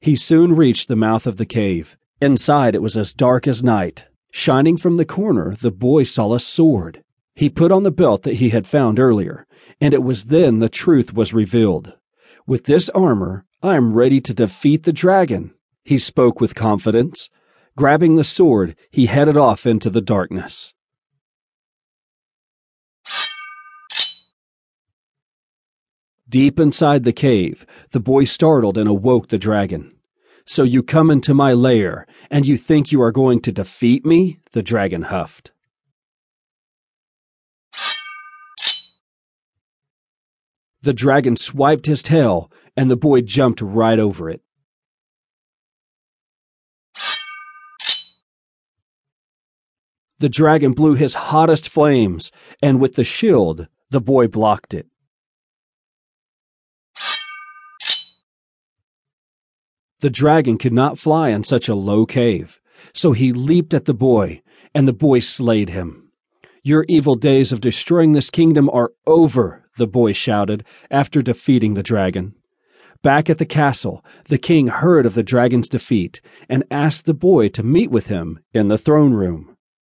He soon reached the mouth of the cave. Inside it was as dark as night. Shining from the corner, the boy saw a sword. He put on the belt that he had found earlier, and it was then the truth was revealed. With this armor, I am ready to defeat the dragon. He spoke with confidence. Grabbing the sword, he headed off into the darkness. Deep inside the cave, the boy startled and awoke the dragon. So you come into my lair, and you think you are going to defeat me? The dragon huffed. The dragon swiped his tail, and the boy jumped right over it. The dragon blew his hottest flames, and with the shield, the boy blocked it. The dragon could not fly in such a low cave, so he leaped at the boy, and the boy slayed him. Your evil days of destroying this kingdom are over, the boy shouted after defeating the dragon. Back at the castle, the king heard of the dragon's defeat and asked the boy to meet with him in the throne room.